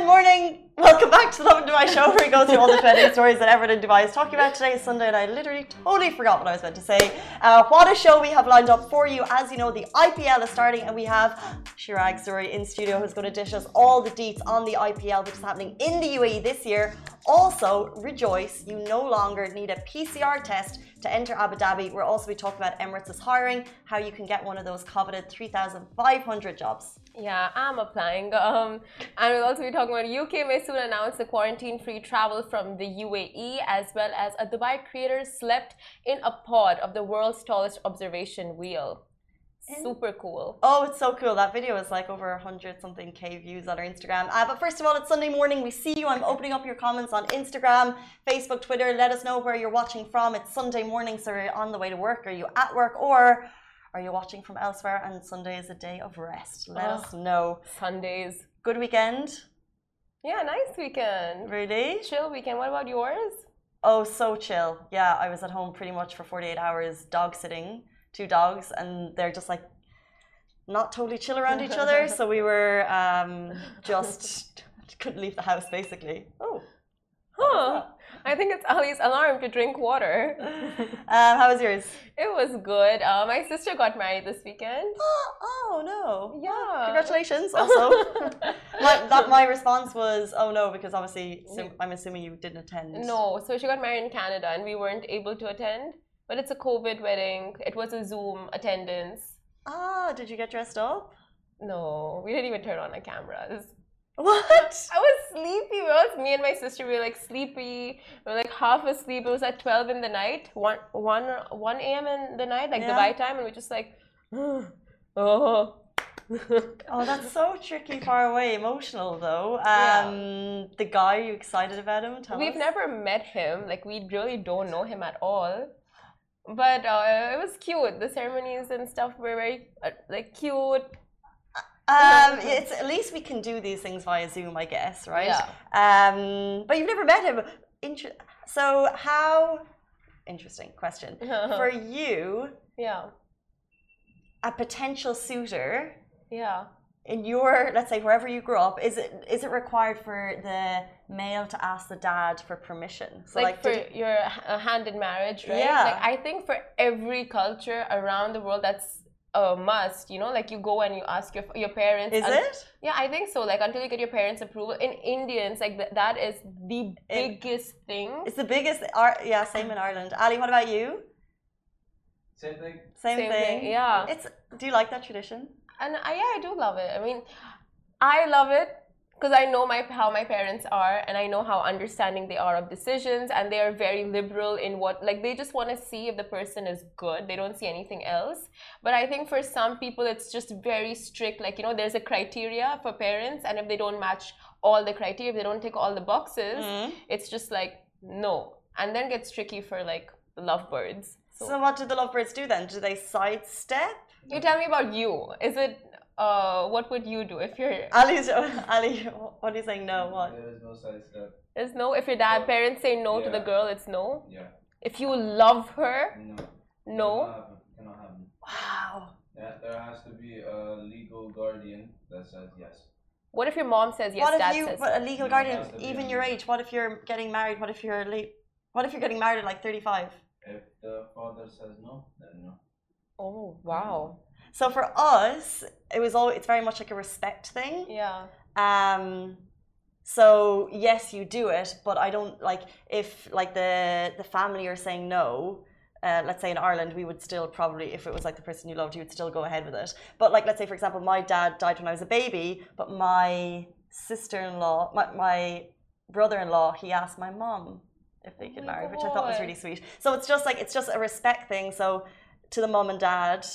Good morning. Welcome back to the Lovin Dubai show where we go through all the trending stories that everyone in Dubai is talking about. Today is Sunday and I literally totally forgot what I was meant to say. Uh, what a show we have lined up for you. As you know, the IPL is starting and we have Chirag Suri in studio who's going to dish us all the deets on the IPL which is happening in the UAE this year. Also, rejoice, you no longer need a PCR test to enter Abu Dhabi. We'll also be talking about Emirates' hiring, how you can get one of those coveted 3,500 jobs. Yeah, I'm applying. Um, and we'll also be talking about UK may soon announce the quarantine-free travel from the UAE, as well as a Dubai creator slept in a pod of the world's tallest observation wheel. Super cool. Oh, it's so cool. That video is like over 100 something K views on our Instagram. Uh, but first of all, it's Sunday morning. We see you. I'm opening up your comments on Instagram, Facebook, Twitter. Let us know where you're watching from. It's Sunday morning, so you're on the way to work. Are you at work or are you watching from elsewhere? And Sunday is a day of rest. Let oh, us know. Sundays. Good weekend. Yeah, nice weekend. Really? Chill weekend. What about yours? Oh, so chill. Yeah, I was at home pretty much for 48 hours dog sitting two dogs, and they're just like not totally chill around each other. So we were um, just couldn't leave the house basically. Oh. Huh. I think it's Ali's alarm to drink water. um, how was yours? It was good. Uh, my sister got married this weekend. Oh, oh no! Yeah. Congratulations. Also, my, that, my response was, oh no, because obviously, so I'm assuming you didn't attend. No, so she got married in Canada, and we weren't able to attend. But it's a COVID wedding. It was a Zoom attendance. Ah, did you get dressed up? No, we didn't even turn on the cameras. What? I was sleepy. It was me and my sister. We were like sleepy. We were like half asleep. It was at twelve in the night, one one one a.m. in the night, like yeah. Dubai time, and we're just like, oh. oh, that's so tricky, far away, emotional though. Um, yeah. the guy, you excited about him? Tell We've us. never met him. Like we really don't know him at all but uh, it was cute. The ceremonies and stuff were very uh, like cute. Um, it's at least we can do these things via Zoom, I guess, right? Yeah. Um, but you've never met him. Inter- so how? Interesting question for you. Yeah. A potential suitor. Yeah in your let's say wherever you grew up is it is it required for the male to ask the dad for permission so like, like for your hand in marriage right yeah like i think for every culture around the world that's a must you know like you go and you ask your your parents is it? Yeah i think so. Like until you get your parents approval. In indians like th that is the biggest it, thing. It's the biggest yeah same in ireland. Ali what about you? Same thing. Same, same thing. thing yeah. It's do you like that tradition? And I, yeah, I do love it. I mean, I love it because I know my how my parents are, and I know how understanding they are of decisions, and they are very liberal in what like they just want to see if the person is good. They don't see anything else. But I think for some people, it's just very strict. Like you know, there's a criteria for parents, and if they don't match all the criteria, if they don't tick all the boxes, mm. it's just like no. And then gets tricky for like lovebirds. So, so what do the lovebirds do then? Do they sidestep? You tell me about you. Is it uh, what would you do if you're Ali's Ali? What are you saying? No. What? There is no sidestep. There's no. If your dad parents say no yeah. to the girl, it's no. Yeah. If you love her. No. No. Cannot happen. Wow. Yeah, there has to be a legal guardian that says yes. What if your mom says yes? What if you? But a legal guardian, even your age. What if you're getting married? What if you're late? What if you're getting married at like 35? If the father says no, then no. Oh wow. So for us, it was all it's very much like a respect thing. Yeah. Um so yes, you do it, but I don't like if like the the family are saying no. Uh, let's say in Ireland, we would still probably, if it was like the person you loved, you would still go ahead with it. But like, let's say for example, my dad died when I was a baby, but my sister-in-law, my, my brother-in-law, he asked my mom if they could oh marry, which I thought was really sweet. So it's just like it's just a respect thing. So to the mom and dad,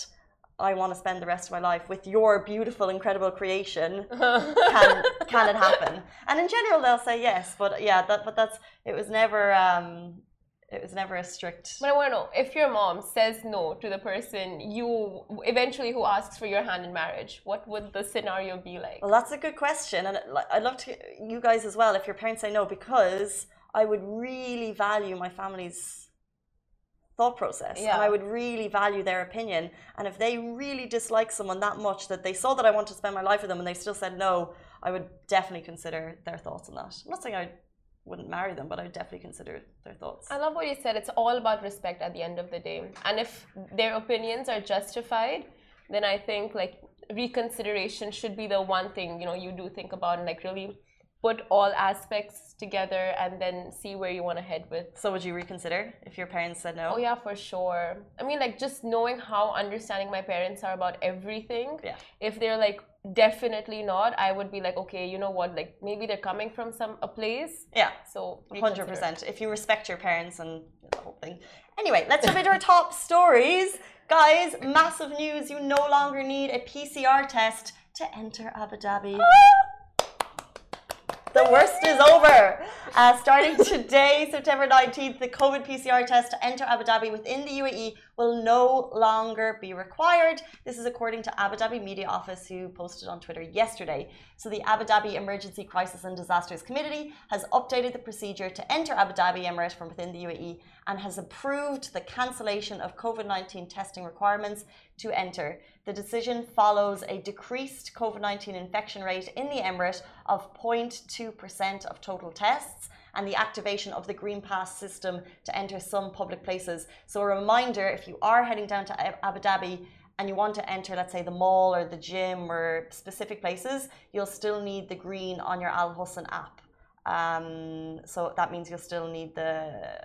I want to spend the rest of my life with your beautiful, incredible creation. can can it happen? And in general, they'll say yes. But yeah, that but that's it was never. Um, it was never a strict. But I want to know if your mom says no to the person you eventually who asks for your hand in marriage, what would the scenario be like? Well, that's a good question, and I'd love to you guys as well if your parents say no, because I would really value my family's thought process, Yeah. and I would really value their opinion. And if they really dislike someone that much that they saw that I want to spend my life with them, and they still said no, I would definitely consider their thoughts on that. I'm not saying I wouldn't marry them, but I would definitely consider their thoughts. I love what you said. It's all about respect at the end of the day. And if their opinions are justified, then I think like reconsideration should be the one thing, you know, you do think about and like really put all aspects together and then see where you want to head with. So would you reconsider if your parents said no? Oh yeah, for sure. I mean like just knowing how understanding my parents are about everything. Yeah. If they're like definitely not, I would be like, okay, you know what, like maybe they're coming from some a place. Yeah. So Hundred percent. If you respect your parents and the whole thing. Anyway, let's jump into our top stories, guys. Massive news! You no longer need a PCR test to enter Abu Dhabi. Ah! The worst is over. Uh, starting today, September 19th, the COVID PCR test to enter Abu Dhabi within the UAE will no longer be required. This is according to Abu Dhabi Media Office, who posted on Twitter yesterday. So, the Abu Dhabi Emergency Crisis and Disasters Committee has updated the procedure to enter Abu Dhabi Emirate from within the UAE and has approved the cancellation of COVID 19 testing requirements to enter. The decision follows a decreased COVID 19 infection rate in the Emirate of 0.2% of total tests and the activation of the Green Pass system to enter some public places. So, a reminder if you are heading down to Abu Dhabi and you want to enter, let's say, the mall or the gym or specific places, you'll still need the green on your Al Husn app. Um, so, that means you'll still need the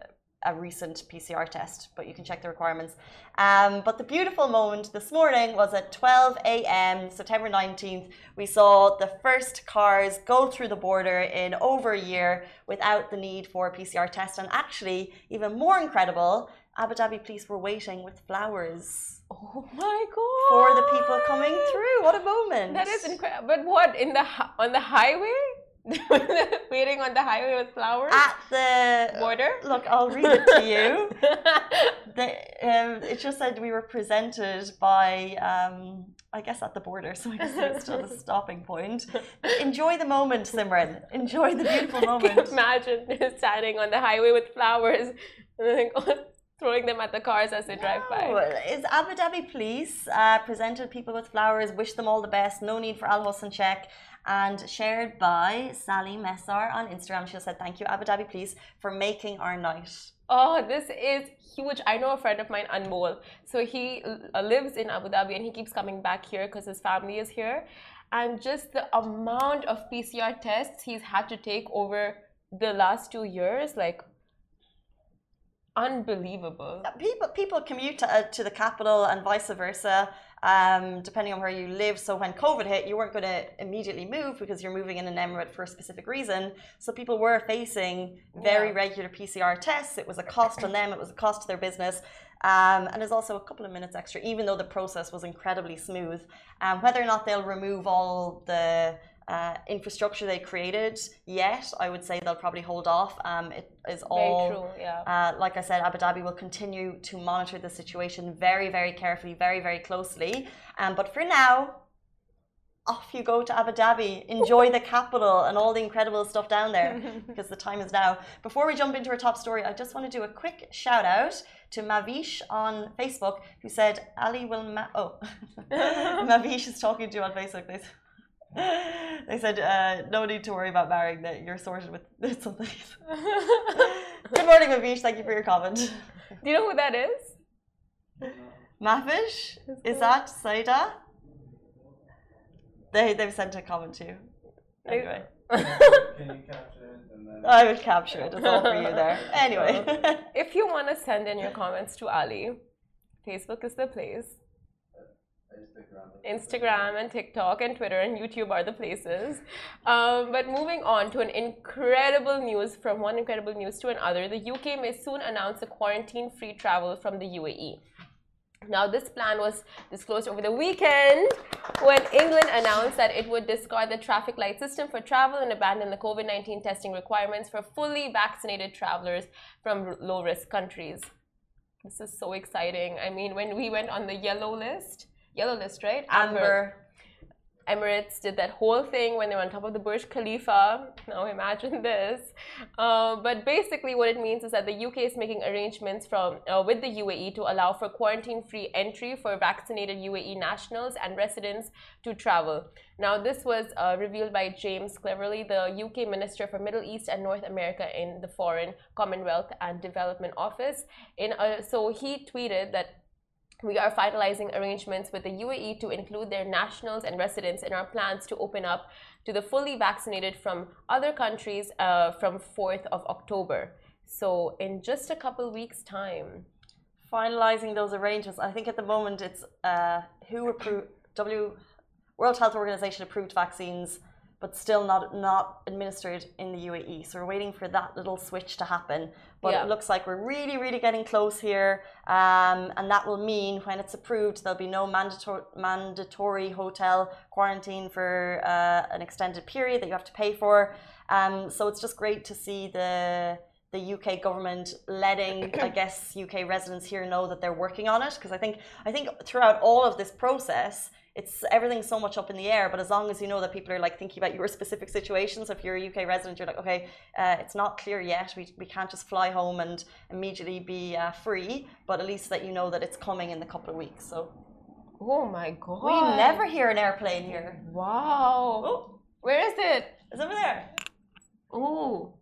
a recent PCR test, but you can check the requirements. Um, but the beautiful moment this morning was at 12 a.m., September 19th. We saw the first cars go through the border in over a year without the need for a PCR test. And actually, even more incredible, Abu Dhabi police were waiting with flowers Oh my god! for the people coming through. What a moment! That is incredible. But what in the on the highway? Waiting on the highway with flowers. At the Border. Look, I'll read it to you. the, um, it just said we were presented by, um, I guess, at the border, so I guess it's still the stopping point. Enjoy the moment, Simran. Enjoy the beautiful moment. imagine standing on the highway with flowers, and like, throwing them at the cars as they drive Oh, by. is Abu Dhabi Police uh, presented people with flowers, wish them all the best, no need for Al Husn check, and shared by Sally Messar on Instagram. She said, Thank you, Abu Dhabi Police, for making our night. Oh, this is huge. I know a friend of mine, Anmol. So he uh, lives in Abu Dhabi and he keeps coming back here because his family is here. And just the amount of PCR tests he's had to take over the last two years, like unbelievable. people people commute to, uh, to the capital and vice versa um, depending on where you live. So when covid hit you weren't going to immediately move because you're moving in an emirate for a specific reason. So people were facing very Yeah. regular pcr tests. It was a cost on them. It was a cost to their business. Um, and there's also a couple of minutes extra even though the process was incredibly smooth. Um, whether or not they'll remove all the uh, infrastructure they created yet i would say they'll probably hold off um, it is all Very true, yeah. uh, like I said, Abu Dhabi will continue to monitor the situation very, very carefully, very, very closely. Um, but for now, off you go to Abu Dhabi. Enjoy the capital and all the incredible stuff down there because the time is now. Before we jump into our top story, I just want to do a quick shout out to Mavish on Facebook who said, Ali will. Ma- oh, Mavish is talking to you on Facebook. They said, uh, no need to worry about marrying, that you're sorted with something. Good morning, Mavish. Thank you for your comment. Do you know who that is? Mavish, is that Saida? They they've sent a comment too. Anyway, Can you capture it and then? I will capture it. It's all for you there. Anyway, If you want to send in your comments to Ali, Facebook is the place. Instagram. And TikTok and Twitter and YouTube are the places. Um, but moving on to an incredible news from one incredible news to another, the UK may soon announce a quarantine free travel from the UAE. Now, this plan was disclosed over the weekend when England announced that it would discard the traffic light system for travel and abandon the COVID 19 testing requirements for fully vaccinated travelers from low risk countries. This is so exciting. I mean, when we went on the yellow list, yellow list, right? Amber. Emirates did that whole thing when they were on top of the Burj Khalifa. Now imagine this. Uh, but basically, what it means is that the UK is making arrangements from uh, with the UAE to allow for quarantine-free entry for vaccinated UAE nationals and residents to travel. Now, this was uh, revealed by James Cleverly, the UK Minister for Middle East and North America in the Foreign Commonwealth and Development Office. In so he tweeted that we are finalizing arrangements with the UAE to include their nationals and residents in our plans to open up to the fully vaccinated from other countries uh, from 4th of October. So, in just a couple weeks' time. Finalizing those arrangements. I think at the moment it's uh, who approved, W, World Health Organization approved vaccines but still not not administered in the UAE. So we're waiting for that little switch to happen. But yeah. it looks like we're really, really getting close here, um, and that will mean when it's approved, there'll be no mandatory mandatory hotel quarantine for uh, an extended period that you have to pay for. Um, so it's just great to see the the UK government letting, I guess, UK residents here know that they're working on it. Because I think I think throughout all of this process, it's everything's so much up in the air. But as long as you know that people are like thinking about your specific situations, if you're a UK resident, you're like, okay, uh, it's not clear yet. We, we can't just fly home and immediately be uh, free. But at least that you know that it's coming in a couple of weeks. So. Oh my god. We never hear an airplane here. Wow. Oh. Where is it? It's over there. Oh.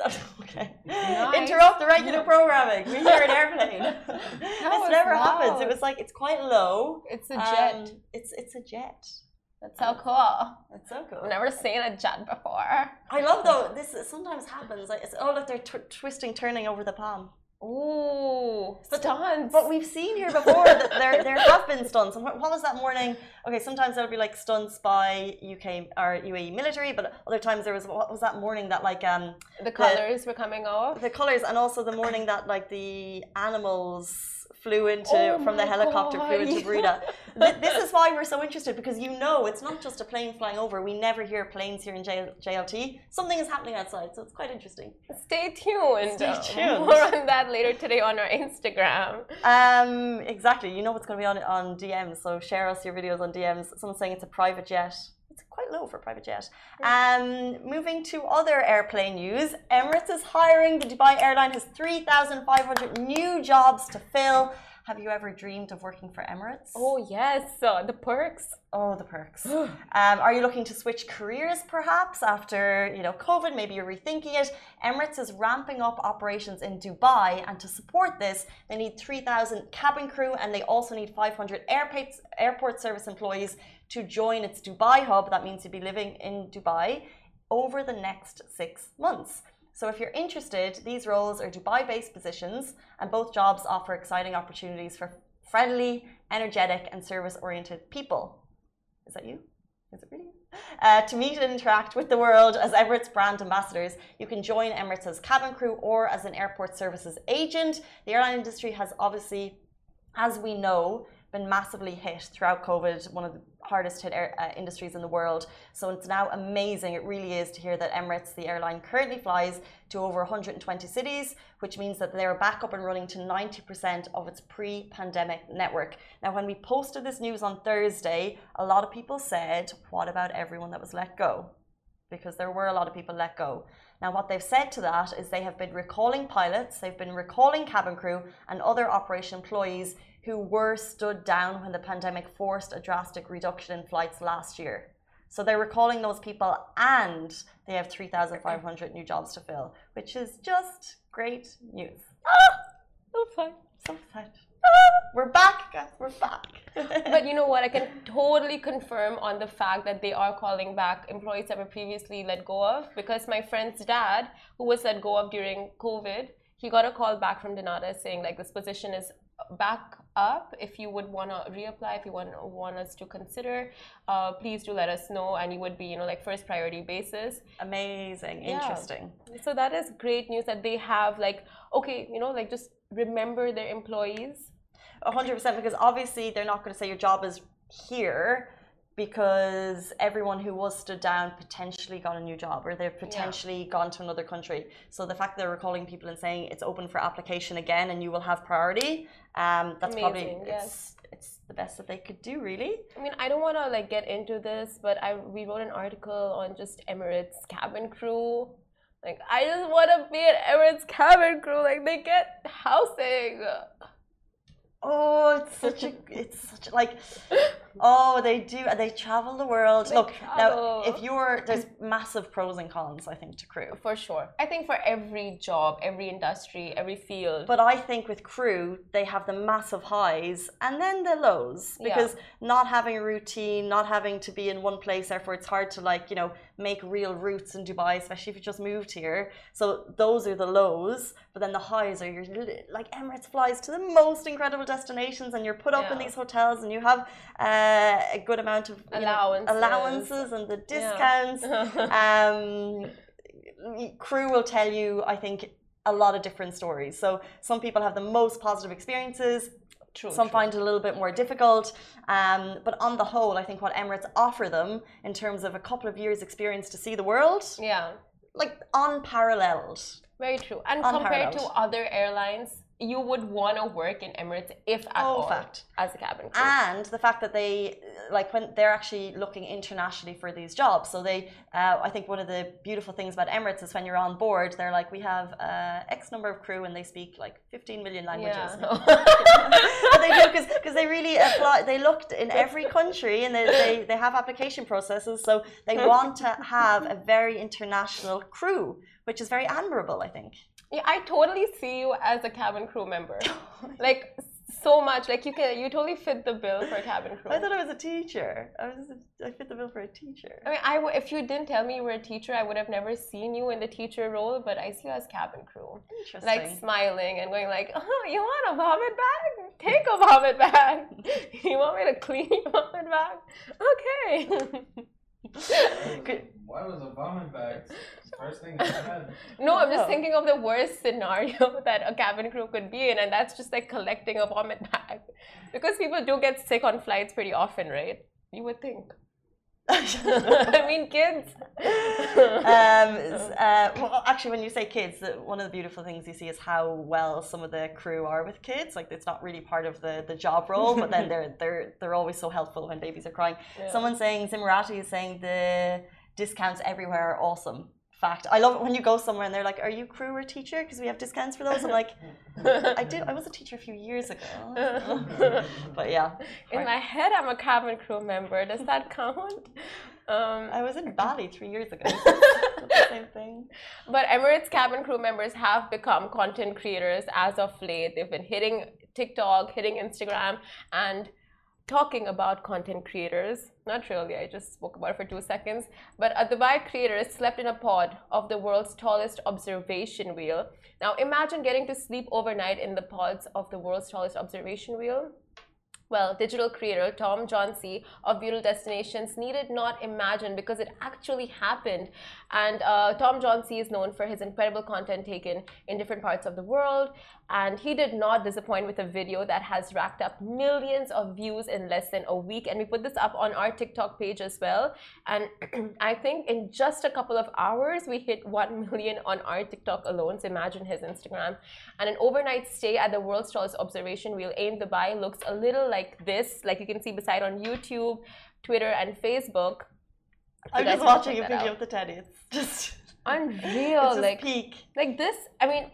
okay. Nice. Interrupt the regular programming. We hear an airplane. this never loud. happens. It was like it's quite low. It's a jet. Um, it's it's a jet. That's so cool. That's so cool. I've never seen a jet before. I love though. This sometimes happens. Like it's oh look, they're twisting, turning over the palm. Ooh, stunts. But we've seen here before that there there have been stunts. And what, what was that morning? Okay, sometimes there'll be like stunts by UK or UAE military, but other times there was what was that morning that like um the colors the, were coming off. The colors, and also the morning that like the animals flew into oh from the helicopter, God. flew into Breda. this is why we're so interested because you know it's not just a plane flying over. We never hear planes here in JLT. Something is happening outside, so it's quite interesting. Stay tuned. Stay tuned. More on that later today on our Instagram. Um, exactly. You know what's going to be on on DMs. So share us your videos on DMs. Someone's saying it's a private jet It's quite low for private jet. Um, moving to other airplane news, Emirates is hiring. The Dubai airline has 3,500 new jobs to fill. Have you ever dreamed of working for Emirates? Oh, yes. Uh, the perks. Oh, the perks. um, are you looking to switch careers perhaps after, you know, COVID? Maybe you're rethinking it. Emirates is ramping up operations in Dubai, and to support this, they need 3,000 cabin crew and they also need 500 airport, airport service employees to join its Dubai hub. That means to be living in Dubai over the next six months. So if you're interested, these roles are Dubai-based positions, and both jobs offer exciting opportunities for friendly, energetic, and service-oriented people. Is that you? Is it really? Uh, to meet and interact with the world as Emirates brand ambassadors, you can join Emirates as cabin crew or as an airport services agent. The airline industry has obviously, as we know, been massively hit throughout COVID, one of the hardest hit air, uh, industries in the world. So it's now amazing, it really is, to hear that Emirates, the airline, currently flies to over 120 cities, which means that they're back up and running to 90% of its pre pandemic network. Now, when we posted this news on Thursday, a lot of people said, What about everyone that was let go? Because there were a lot of people let go. Now, what they've said to that is they have been recalling pilots, they've been recalling cabin crew, and other operation employees who were stood down when the pandemic forced a drastic reduction in flights last year. So they're recalling those people and they have 3,500 new jobs to fill, which is just great news. Ah, so fun. So fun. Ah, we're back, guys. We're back. but you know what? I can totally confirm on the fact that they are calling back employees that were previously let go of because my friend's dad, who was let go of during COVID, he got a call back from dnata saying like this position is back up if you would want to reapply if you want want us to consider uh, please do let us know and you would be you know like first priority basis amazing yeah. interesting so that is great news that they have like okay you know like just remember their employees hundred percent. Because obviously they're not going to say your job is here because everyone who was stood down potentially got a new job or they've potentially gone to another country. So the fact that they're calling people and saying it's open for application again and you will have priority, um, that's probably Amazing, it's it's the best that they could do, really. I mean, I don't want to like get into this, but I we wrote an article on just Emirates cabin crew. Like, I just want to be an Emirates cabin crew. Like, they get housing. Oh, it's such a, it's such a, like, oh, they do, they travel the world. They Look, now, if you're, there's massive pros and cons, I think, to crew. For sure. I think for every job, every industry, every field. But I think with crew, they have the massive highs and then the lows Yeah. because not having a routine, not having to be in one place, therefore it's hard to like, you know, make real roots in Dubai, especially if you just moved here. So those are the lows, but then the highs are your li- like Emirates flies to the most incredible destinations and you're put up in these hotels and you have uh, a good amount of you know, Allowances. allowances and the Yeah. discounts. um, crew will tell you, I think, a lot of different stories. So some people have the most positive experiences. True. Some true. find it a little bit more difficult. Um, but on the whole, I think what Emirates offer them in terms of a couple of years' experience to see the world, Yeah. like unparalleled. Very true. And compared to other airlines, you would want to work in Emirates if at Oh, all fact. as a cabin crew. And the fact that they, like, when they're actually looking internationally for these jobs. So they, uh, I think one of the beautiful things about Emirates is when you're on board, they're like, we have uh, X number of crew and they speak like 15 million languages. but they do because they really apply. They looked in every country and they, they, they have application processes. So they want to have a very international crew, which is very admirable, I think. Yeah, I totally see you as a cabin crew member. like so much. Like you can you totally fit the bill for a cabin crew. I thought I was a teacher. I was I fit the bill for a teacher. I mean, I w- if you didn't tell me you were a teacher, I would have never seen you in the teacher role. But I see you as cabin crew, Interesting. like smiling and going like, "Oh, you want a vomit bag? Take a vomit bag. you want me to clean your vomit bag? Okay." Um, Good. Why was a vomit bag? First thing I had. no, I'm just Oh. thinking of the worst scenario that a cabin crew could be in, and that's just like collecting a vomit bag, because people do get sick on flights pretty often, right? You would think. I mean, kids. um, uh, well, actually, when you say kids, one of the beautiful things you see is how well some of the crew are with kids. Like it's not really part of the, the job role, but then they're they're they're always so helpful when babies are crying. Yeah. Someone saying Zimarati is saying the discounts everywhere are awesome. Fact, I love it when you go somewhere and they're like, "Are you crew or teacher?" Because we have discounts for those. I'm like, I did. I was a teacher a few years ago, but yeah, In my head, I'm a cabin crew member. Does that count? Um, I was in Bali three years ago. Same thing. but Emirates cabin crew members have become content creators as of late. They've been hitting TikTok, hitting Instagram, and talking about content creators. Not really, I just spoke about it for two seconds. But a Dubai creator slept in a pod of the world's tallest observation wheel. Now imagine getting to sleep overnight in the pods of the world's tallest observation wheel. Well, digital creator Tom Jauncey of Beautiful Destinations needed not imagine because it actually happened. And uh, Tom Jauncey is known for his incredible content taken in different parts of the world. And he did not disappoint with a video that has racked up millions of views in less than a week. And we put this up on our TikTok page as well. And I think in just a couple of hours, we hit 1 million on our TikTok alone. So imagine his Instagram. And an overnight stay at the world's tallest observation wheel in Dubai looks a little like this, like you can see beside on YouTube, Twitter, and Facebook. I'm just watching that video of the teddy. It's just Unreal, it's just like peak. like this. I mean,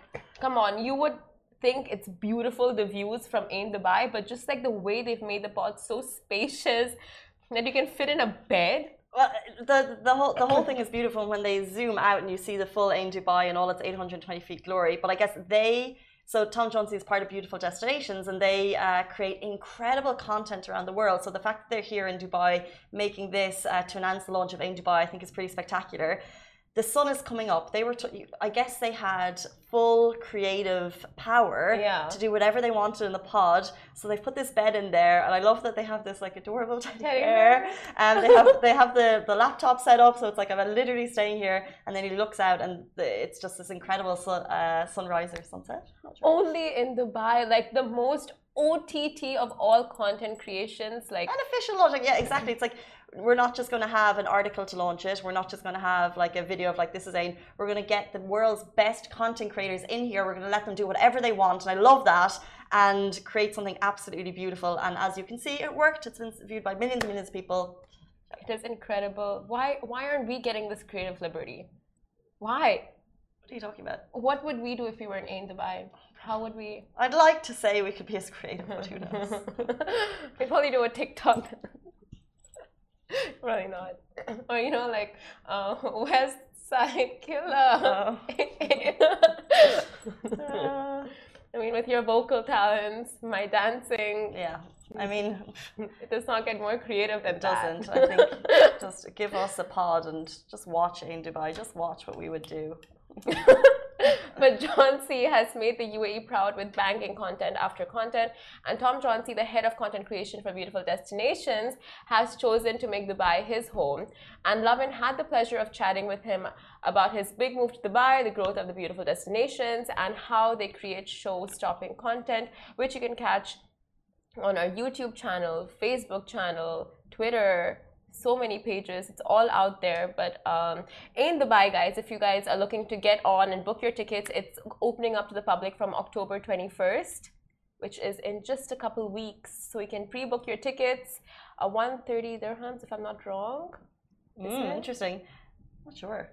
come on, you would think it's beautiful the views from Ain Dubai, but just like the way they've made the pod so spacious that you can fit in a bed. Well, the the whole the whole thing is beautiful when they zoom out and you see the full Ain Dubai and all its 820 feet glory. But I guess they so Tom Jauncey is part of Beautiful Destinations and they uh, create incredible content around the world. So the fact that they're here in Dubai making this uh, to announce the launch of Ain Dubai, I think is pretty spectacular. The sun is coming up. They were, t- I guess, they had full creative power Yeah. to do whatever they wanted in the pod. So they put this bed in there, and I love that they have this like adorable teddy bear, and they have they have the the laptop set up, so it's like I'm literally staying here, and then he looks out, and the, it's just this incredible sun, uh, sunrise or sunset. Sure. Only in Dubai, like the most OTT of all content creations, like Beneficial logic, yeah, exactly. It's like we're not just going to have an article to launch it. We're not just going to have like a video of like this is Ain. We're going to get the world's best content creators in here. We're going to let them do whatever they want, and I love that. And create something absolutely beautiful. And as you can see, it worked. It's been viewed by millions and millions of people. it is incredible. Why why aren't we getting this creative liberty? Why? What are you talking about? What would we do if we were in Ain Dubai? How would we? I'd like to say we could be as creative, but who knows? We'd probably do a TikTok. Probably not. Or you know, like uh, West Side Killer. Oh. I mean, with your vocal talents, my dancing, yeah, I mean, it does not get more creative than it doesn't. that. I think just give us a pod and just watch in Dubai. Just watch what we would do. but Jauncey has made the UAE proud with banking content after content. And Tom Jauncey, the head of content creation for Beautiful Destinations, has chosen to make Dubai his home. And Lovin had the pleasure of chatting with him about his big move to Dubai, the growth of the beautiful destinations, and how they create show stopping content, which you can catch on our YouTube channel, Facebook channel, Twitter, so many pages. It's all out there. But um, Ain Dubai, guys, if you guys are looking to get on and book your tickets, it's opening up to the public from October 21st, which is in just a couple weeks. So you can pre-book your tickets. Uh, 130 dirhams, if I'm not wrong. Mm, interesting. Not sure.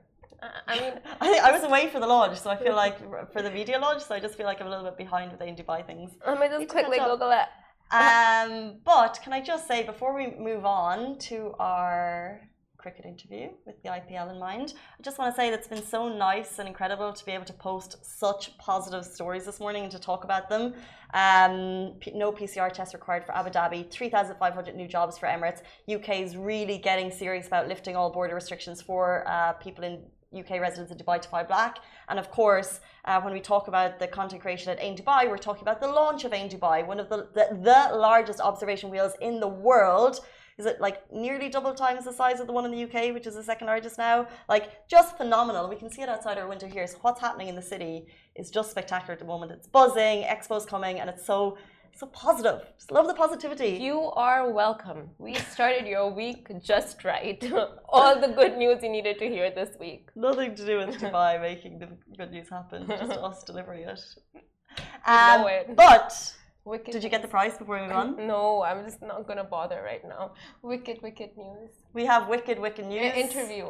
I mean, I, I was away for the launch, so I feel like for the media launch, so I just feel like I'm a little bit behind with the Ain Dubai things. let me just quickly. Google it. Um, but can I just say before we move on to our cricket interview with the IPL in mind, I just want to say that it's been so nice and incredible to be able to post such positive stories this morning and to talk about them. Um, no PCR test required for Abu Dhabi, 3,500 new jobs for Emirates. UK is really getting serious about lifting all border restrictions for uh, people in UK residents in Dubai to fly black. And of course, uh, when we talk about the content creation at Ain Dubai, we're talking about the launch of Ain Dubai, one of the, the, the largest observation wheels in the world. Is it like nearly double times the size of the one in the UK, which is the second largest now? Like just phenomenal. We can see it outside our window here. So what's happening in the city is just spectacular at the moment. It's buzzing, Expo's coming, and it's so so positive. Just love the positivity. You are welcome. We started your week just right. All the good news you needed to hear this week. Nothing to do with Dubai making the good news happen, just us delivering it. know Um, it. But Wicked. did you get the prize before we move on? No, I'm just not gonna bother right now. Wicked, wicked news. We have wicked, wicked news. An interview.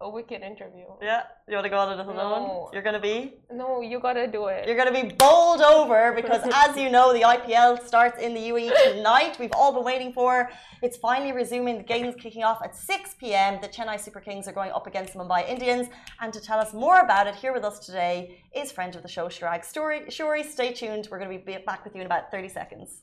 A wicked interview. Yeah, you want to go on it alone? No. You're gonna be. No, you gotta do it. You're gonna be bowled over because, as you know, the IPL starts in the UAE tonight. We've all been waiting for. It's finally resuming. The game's kicking off at 6 p.m. The Chennai Super Kings are going up against the Mumbai Indians. And to tell us more about it, here with us today is friend of the show, Chirag Suri. Suri, stay tuned. We're gonna be back with you in about 30 seconds.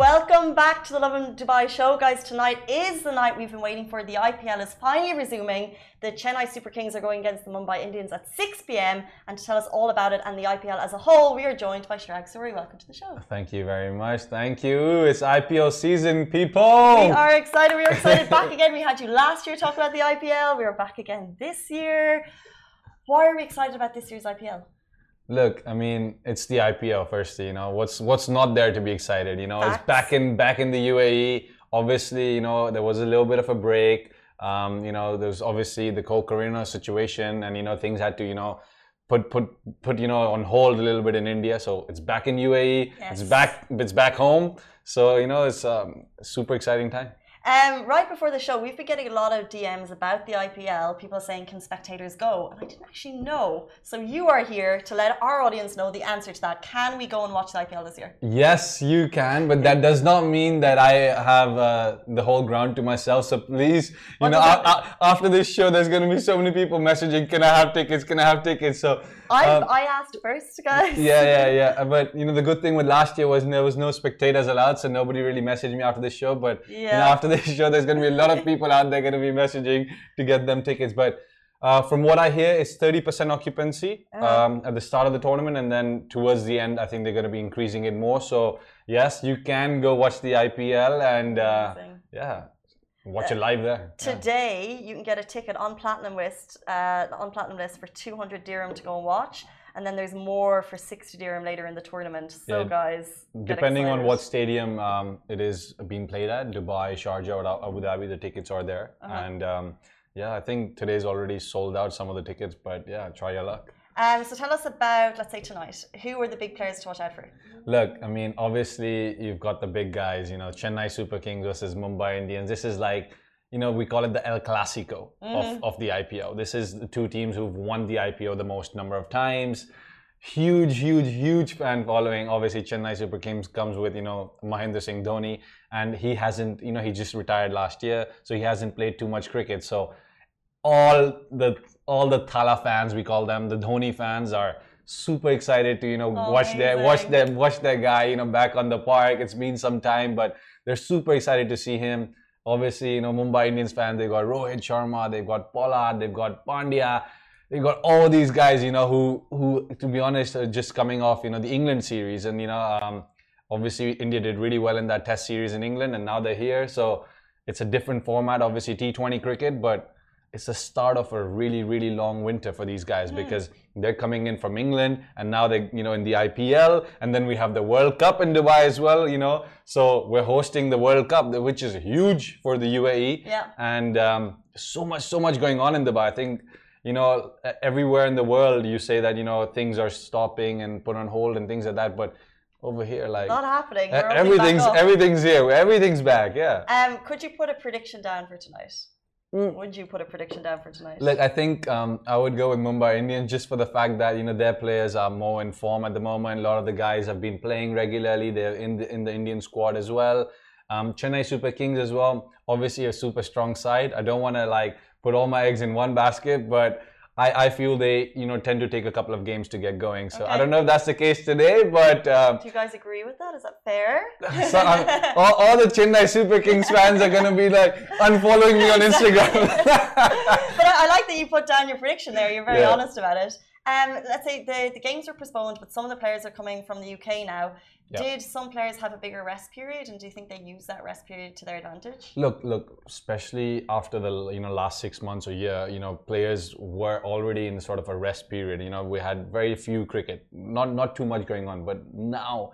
Welcome back to the Lovin Dubai show, guys. Tonight is the night we've been waiting for. The IPL is finally resuming. The Chennai Super Kings are going against the Mumbai Indians at 6 p.m. And to tell us all about it and the IPL as a whole, we are joined by Chirag Suri. Welcome to the show. Thank you very much. Thank you. It's IPL season, people. We are excited. We are excited. back again. We had you last year talking about the IPL. We are back again this year. Why are we excited about this year's IPL? Look, I mean, it's the IPL. Firstly, you know, what's what's not there to be excited? You know, it's back in back in the UAE. Obviously, you know, there was a little bit of a break. Um, you know, there's obviously the whole Corona situation, and you know, things had to, you know, put put put you know on hold a little bit in India. So it's back in UAE. Yes. It's back. It's back home. So you know, it's um, super exciting time. Um, right before the show, we've been getting a lot of DMs about the IPL. People saying, "Can spectators go?" And I didn't actually know. So you are here to let our audience know the answer to that. Can we go and watch the IPL this year? Yes, you can, but that does not mean that I have uh, the whole ground to myself. So please, you What know, after this show, there's going to be so many people messaging, "Can I have tickets? Can I have tickets?" So I um, I asked first, guys. yeah, yeah, yeah. But you know, the good thing with last year was there was no spectators allowed, so nobody really messaged me after this show. But you know, after this show, there's going to be a lot of people out there going to be messaging to get them tickets. But uh, from what I hear, it's 30% occupancy Uh-huh. um, at the start of the tournament, and then towards the end, I think they're going to be increasing it more. So yes, you can go watch the IPL and uh, yeah, watch it live there. Yeah. Today, you can get a ticket on Platinum List, uh, on Platinum List for 200 dirham to go and watch, and then there's more for 60 dirham later in the tournament. So, Yeah. guys, Depending on what stadium um, it is being played at, Dubai, Sharjah, or Abu Dhabi, the tickets are there. Uh-huh. And um, yeah, I think today's already sold out some of the tickets, but yeah, try your luck. Um, so tell us about, let's say tonight, who are the big players to watch out for? Look, I mean, obviously you've got the big guys, you know, Chennai Super Kings versus Mumbai Indians. This is like, you know, we call it the El Clasico of, of the IPL. This is the two teams who've won the IPL the most number of times. Huge, huge, huge fan following. Obviously, Chennai Super Kings comes with, you know, Mahendra Singh Dhoni, and he hasn't, you know, he just retired last year, so he hasn't played too much cricket. So all the all the Thala fans, we call them, the Dhoni fans are super excited to, you know, watch their watch their watch their guy, you know, back on the park. It's been some time, but they're super excited to see him. Obviously, you know, Mumbai Indians fans, they've got Rohit Sharma, they've got Pollard, they've got Pandya, they've got all these guys, you know, who who to be honest are just coming off, you know, the England series. And, you know, um, obviously India did really well in that test series in England and now they're here. So it's a different format, obviously T20 cricket, but it's the start of a really, really long winter for these guys because they're coming in from England and now they, you know, in the IPL and then we have the World Cup in Dubai as well, you know. So we're hosting the World Cup, which is huge for the UAE. Yeah. And um, so much, so much going on in Dubai. I think, you know, everywhere in the world you say that, you know, things are stopping and put on hold and things like that. But over here, like Not happening. We're opening back everything's everything's here. Everything's back. Yeah. Um, could you put a prediction down for tonight? Mm. Would you put a prediction down for tonight? Look, I think um, I would go with Mumbai Indians just for the fact that you know their players are more in form at the moment. A lot of the guys have been playing regularly. They're in the in the Indian squad as well. Um, Chennai Super Kings as well. Obviously, a super strong side. I don't want to like put all my eggs in one basket, but I, I feel they you know tend to take a couple of games to get going. So I don't know if that's the case today, but. Um, Do you guys agree with that? Is that fair? so um, all, all the Chennai Super Kings fans are gonna be like unfollowing me on Instagram. but I, I like that you put down your prediction there. You're very Yeah. honest about it. Um, let's say the, the games were postponed, but some of the players are coming from the UK now. Did some players have a bigger rest period, and do you think they use that rest period to their advantage? Look, look, especially after the you know last six months or year, you know, players were already in sort of a rest period. You know, we had very few cricket, not not too much going on, but now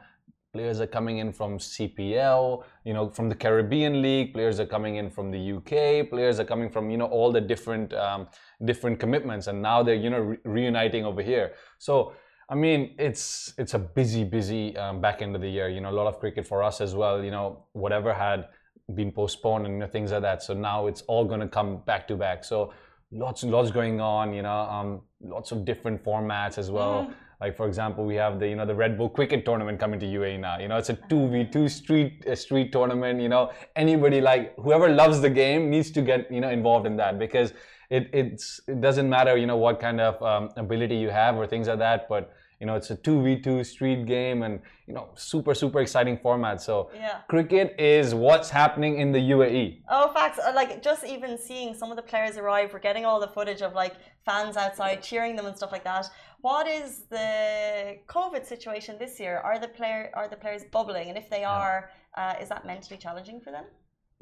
players are coming in from CPL, you know, from the Caribbean League. Players are coming in from the UK. Players are coming from you know all the different um, different commitments, and now they're you know re- reuniting over here. So. I mean, it's it's a busy, busy um, back end of the year. You know, a lot of cricket for us as well. You know, whatever had been postponed and you know, things like that. So now it's all going to come back to back. So lots and lots going on. You know, um, lots of different formats as well. Like for example, we have the you know the Red Bull Cricket Tournament coming to UAE now. You know, it's a two v two street uh, street tournament. You know, anybody like whoever loves the game needs to get you know involved in that because it it's it doesn't matter you know what kind of um, ability you have or things like that, but you know it's a two v two street game and you know super super exciting format. So Yeah. cricket is what's happening in the. UAE. Oh, facts. Uh, Like just even seeing some of the players arrive, we're getting all the footage of like fans outside cheering them and stuff like that. What is the COVID situation this year? Are the player are the players bubbling? And if they are, uh, is that mentally challenging for them?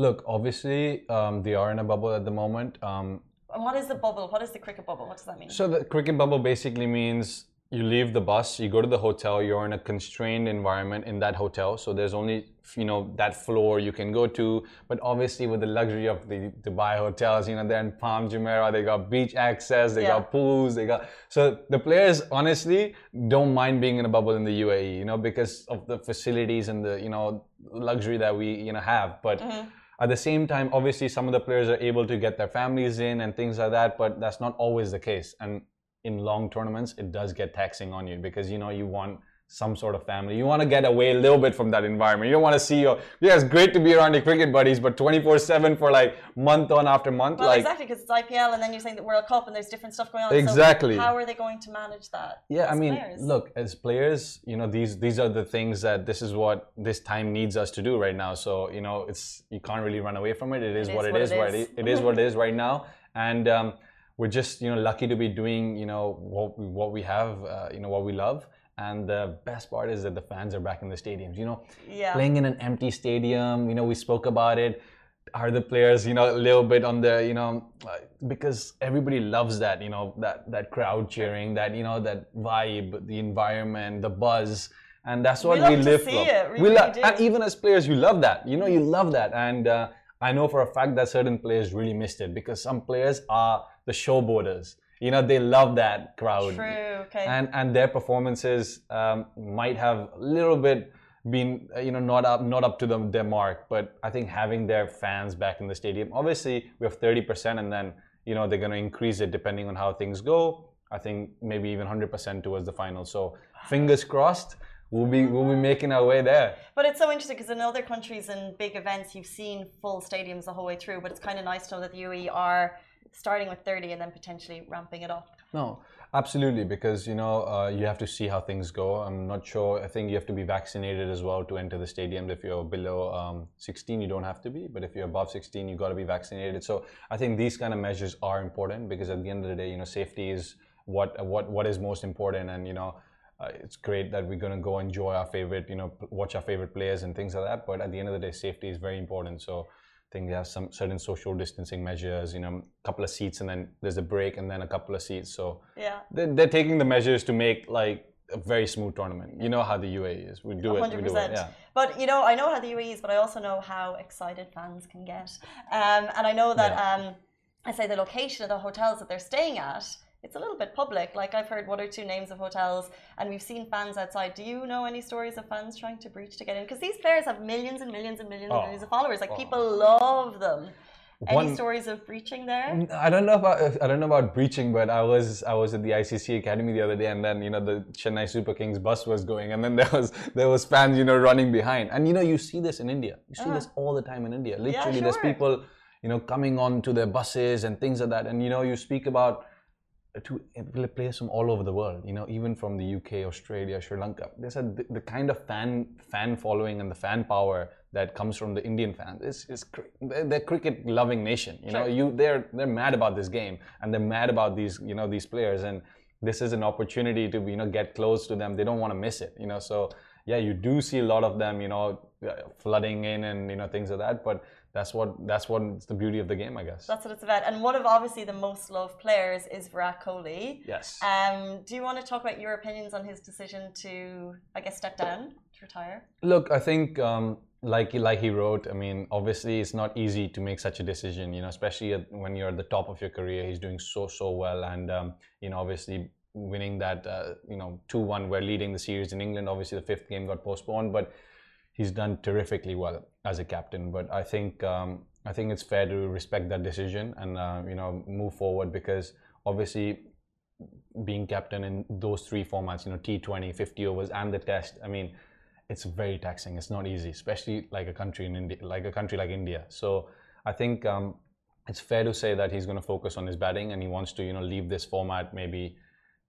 Look, obviously um, they are in a bubble at the moment. Um, And what is the bubble? What is the cricket bubble? What does that mean? So the cricket bubble basically means you leave the bus, you go to the hotel, you're in a constrained environment in that hotel. So there's only you know that floor you can go to. But obviously with the luxury of the Dubai hotels, you know they're in Palm Jumeirah, they got beach access, they Yeah. got pools, they got so the players honestly don't mind being in a bubble in the UAE, you know, because of the facilities and the you know luxury that we you know have. But Mm-hmm. at the same time, obviously, some of the players are able to get their families in and things like that, but that's not always the case. And in long tournaments, it does get taxing on you because you know you want some sort of family. You want to get away a little bit from that environment. You don't want to see your yeah, it's great to be around your cricket buddies, but 24/7 for like month on after month. Well, like exactly because it's IPL, and then you're saying the World Cup, and there's different stuff going on. Exactly. So how are they going to manage that? yeah, I mean, players? look, as players, you know, these these are the things that this is what this time needs us to do right now. So you know, it's you can't really run away from it. It is It what is it what is. it Right, it is what it is right now, and um, we're just you know lucky to be doing you know what we, what we have, uh, you know, what we love. And the best part is that the fans are back in the stadiums. You know, Yeah. playing in an empty stadium. You know, we spoke about it. Are the players, you know, a little bit on the, you know, uh, because everybody loves that, you know, that that crowd cheering, that you know, that vibe, the environment, the buzz, and that's what we, love to live see for. it, we we really love, and even as players, you love that. You know, you love that, and uh, I know for a fact that certain players really missed it because some players are the showboaters. You know, they love that crowd True. Okay. and and their performances um, might have a little bit been uh, you know not up not up to them their mark but i think having their fans back in the stadium obviously we have 30% and then you know they're going to increase it depending on how things go i think maybe even 100% towards the final so fingers crossed we'll be we'll be making our way there But it's so interesting because in other countries and big events, you've seen full stadiums the whole way through. But it's kind of nice to know that the UAE are starting with 30 and then potentially ramping it up. No, absolutely, because you know uh, you have to see how things go. I'm not sure. I think you have to be vaccinated as well to enter the stadiums. If you're below um, 16, you don't have to be, but if you're above 16, you've got to be vaccinated. So I think these kind of measures are important because at the end of the day, you know, safety is what what what is most important, and you know. Uh, it's great that we're going to go enjoy our favorite, you know, watch our favorite players and things like that. But at the end of the day, safety is very important. So I think there are some certain social distancing measures, you know, a couple of seats and then there's a break and then a couple of seats. So Yeah. they're, they're taking the measures to make like a very smooth tournament. You know how the UAE is. We do it. We do it. 100%. Yeah. But you know, I know how the UAE is, but I also know how excited fans can get. Um, and I know that Yeah. um, I say the location of the hotels that they're staying at. It's a little bit public. Like I've heard one or two names of hotels, and we've seen fans outside. Do you know any stories of fans trying to breach to get in? Because these players have millions and millions and millions and Oh. millions of followers. Like Oh. people love them. Any stories of breaching there? I don't know about I don't know about breaching, but I was I was at the ICC Academy the other day, and then you know the Chennai Super Kings bus was going, and then there was there was fans you know running behind, and you know you see this in India, you see Ah. this all the time in India. Literally, there's sure. people you know coming on to their buses and things like that, and you know you speak about to players from all over the world, you know, even from the UK, Australia, Sri Lanka. There's a the, the kind of fan fan following and the fan power that comes from the Indian fans. It's, it's they're, they're cricket loving nation. You know, you they're they're mad about this game and they're mad about these you know these players and this is an opportunity to you know get close to them. They don't want to miss it. You know, so yeah, you do see a lot of them. You know, uh, flooding in and you know things like that, but. That's what that's what's the beauty of the game, I guess. That's what it's about. And one of obviously the most loved players is Virat Kohli. yes. Um, do you want to talk about your opinions on his decision to, I guess, step down, to retire? Look, I think um, like like he wrote. I mean, obviously, it's not easy to make such a decision. You know, especially at, when you're at the top of your career. He's doing so so well, and um, you know, obviously winning that uh, you know two one. We're leading the series in England. Obviously, the fifth game got postponed, but he's done terrifically well as a captain. But I think um, I think it's fair to respect that decision and uh, you know move forward because obviously being captain in those three formats, you know, T20, 50 overs, and the test. I mean, it's very taxing. It's not easy, especially like a country in India, like a country like India. So I think um, it's fair to say that he's going to focus on his batting, and he wants to, you know, leave this format maybe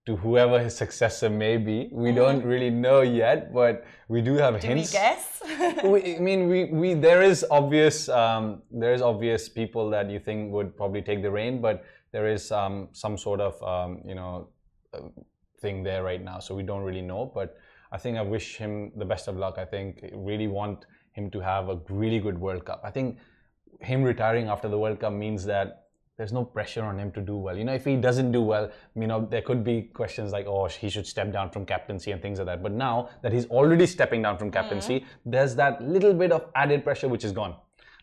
to whoever his successor may be. We don't really know yet, but we do have Do hints we guess? we, I mean, we, we there is obvious um, there is obvious people that you think would probably take the reign, but there is um, some sort of um, you know uh, thing there right now, so we don't really know. But I think I wish him the best of luck. I think I really want him to have a really good World Cup. I think him retiring after the World Cup means that there's no pressure on him to do well. You know, if he doesn't do well, you know, there could be questions like, oh, he should step down from captaincy and things like that. But now that he's already stepping down from captaincy, there's that little bit of added pressure which is gone.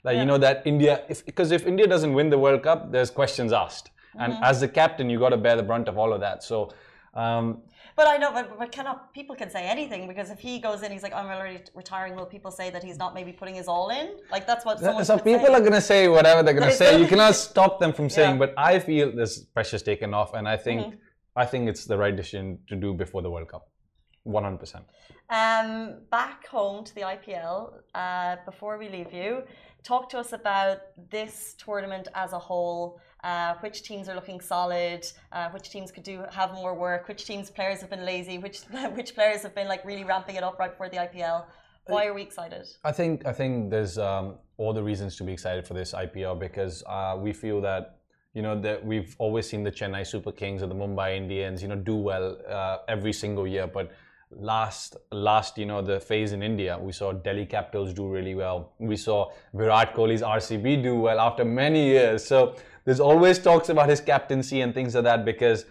Like, you know, that India, because if India doesn't win the World Cup, there's questions asked. And as the captain, you got to bear the brunt of all of that. So Um, But I know, but, but cannot people can say anything because if he goes in, he's like, I'm already retiring. Will people say that he's not maybe putting his all in? Like that's what so people say. are going to say whatever they're going to say. You cannot stop them from saying. Yeah. But I feel this pressure's taken off, and I think Mm-hmm. I think it's the right decision to do before the World Cup. One hundred percent. Um, back home to the IPL. Uh, before we leave you, talk to us about this tournament as a whole. Uh, which teams are looking solid? Uh, which teams could do have more work? Which teams players have been lazy? Which which players have been like really ramping it up right before the IPL? Why are we excited? I think I think there's um, all the reasons to be excited for this IPL because uh, we feel that you know that we've always seen the Chennai Super Kings or the Mumbai Indians you know do well uh, every single year, but last last you know the phase in India we saw Delhi Capitals do really well. We saw Virat Kohli's RCB do well after many years. So there's always talks about his captaincy and things like that because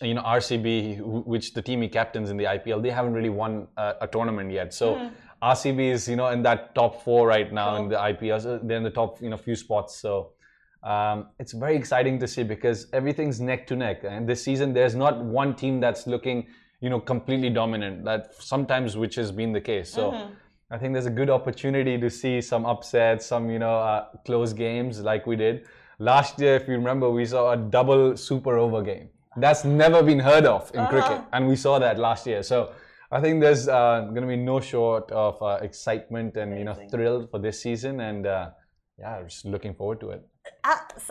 you know RCB, which the team he captains in the IPL, they haven't really won a, a tournament yet. So RCB is you know in that top four right now in the IPL. So they're in the top you know few spots. So um, it's very exciting to see because everything's neck to neck. And this season, there's not one team that's looking you know completely dominant. That sometimes which has been the case. So. I think there's a good opportunity to see some upsets, some you know uh, close games like we did last year. If you remember, we saw a double super over game. That's never been heard of in cricket, and we saw that last year. So I think there's uh, going to be no short of uh, excitement and you know thrill for this season, and uh, yeah, just looking forward to it.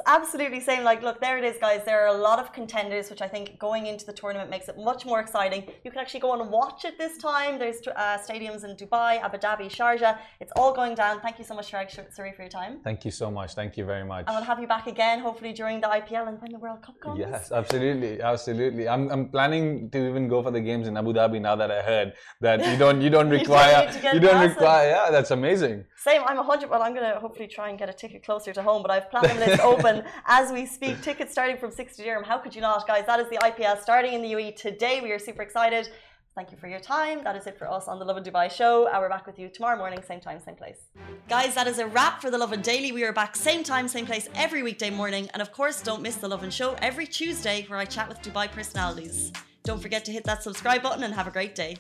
Absolutely same. Like, look, there it is, guys. There are a lot of contenders, which I think going into the tournament makes it much more exciting. You can actually go and watch it this time. There's uh, stadiums in Dubai, Abu Dhabi, Sharjah. It's all going down. Thank you so much, Suri, for your time. Thank you so much. Thank you very much. And we'll have you back again, hopefully during the IPL and when the World Cup comes. Yes, absolutely, absolutely. I'm, I'm planning to even go for the games in Abu Dhabi now that I heard that you don't you don't don't require to get you don't require yeah that's amazing. Same. I'm a hundred. Well, I'm gonna hopefully try and get a ticket closer to home. But I've Platinum List open as we speak. Tickets starting from 60 dirham. How could you not, guys? That is the IPL starting in the UAE today. We are super excited. Thank you for your time. That is it for us on the Lovin Dubai show. We're back with you tomorrow morning, same time, same place. Guys, that is a wrap for the Lovin Daily. We are back same time, same place every weekday morning. And of course, don't miss the Lovin Show every Tuesday where I chat with Dubai personalities. Don't forget to hit that subscribe button and have a great day.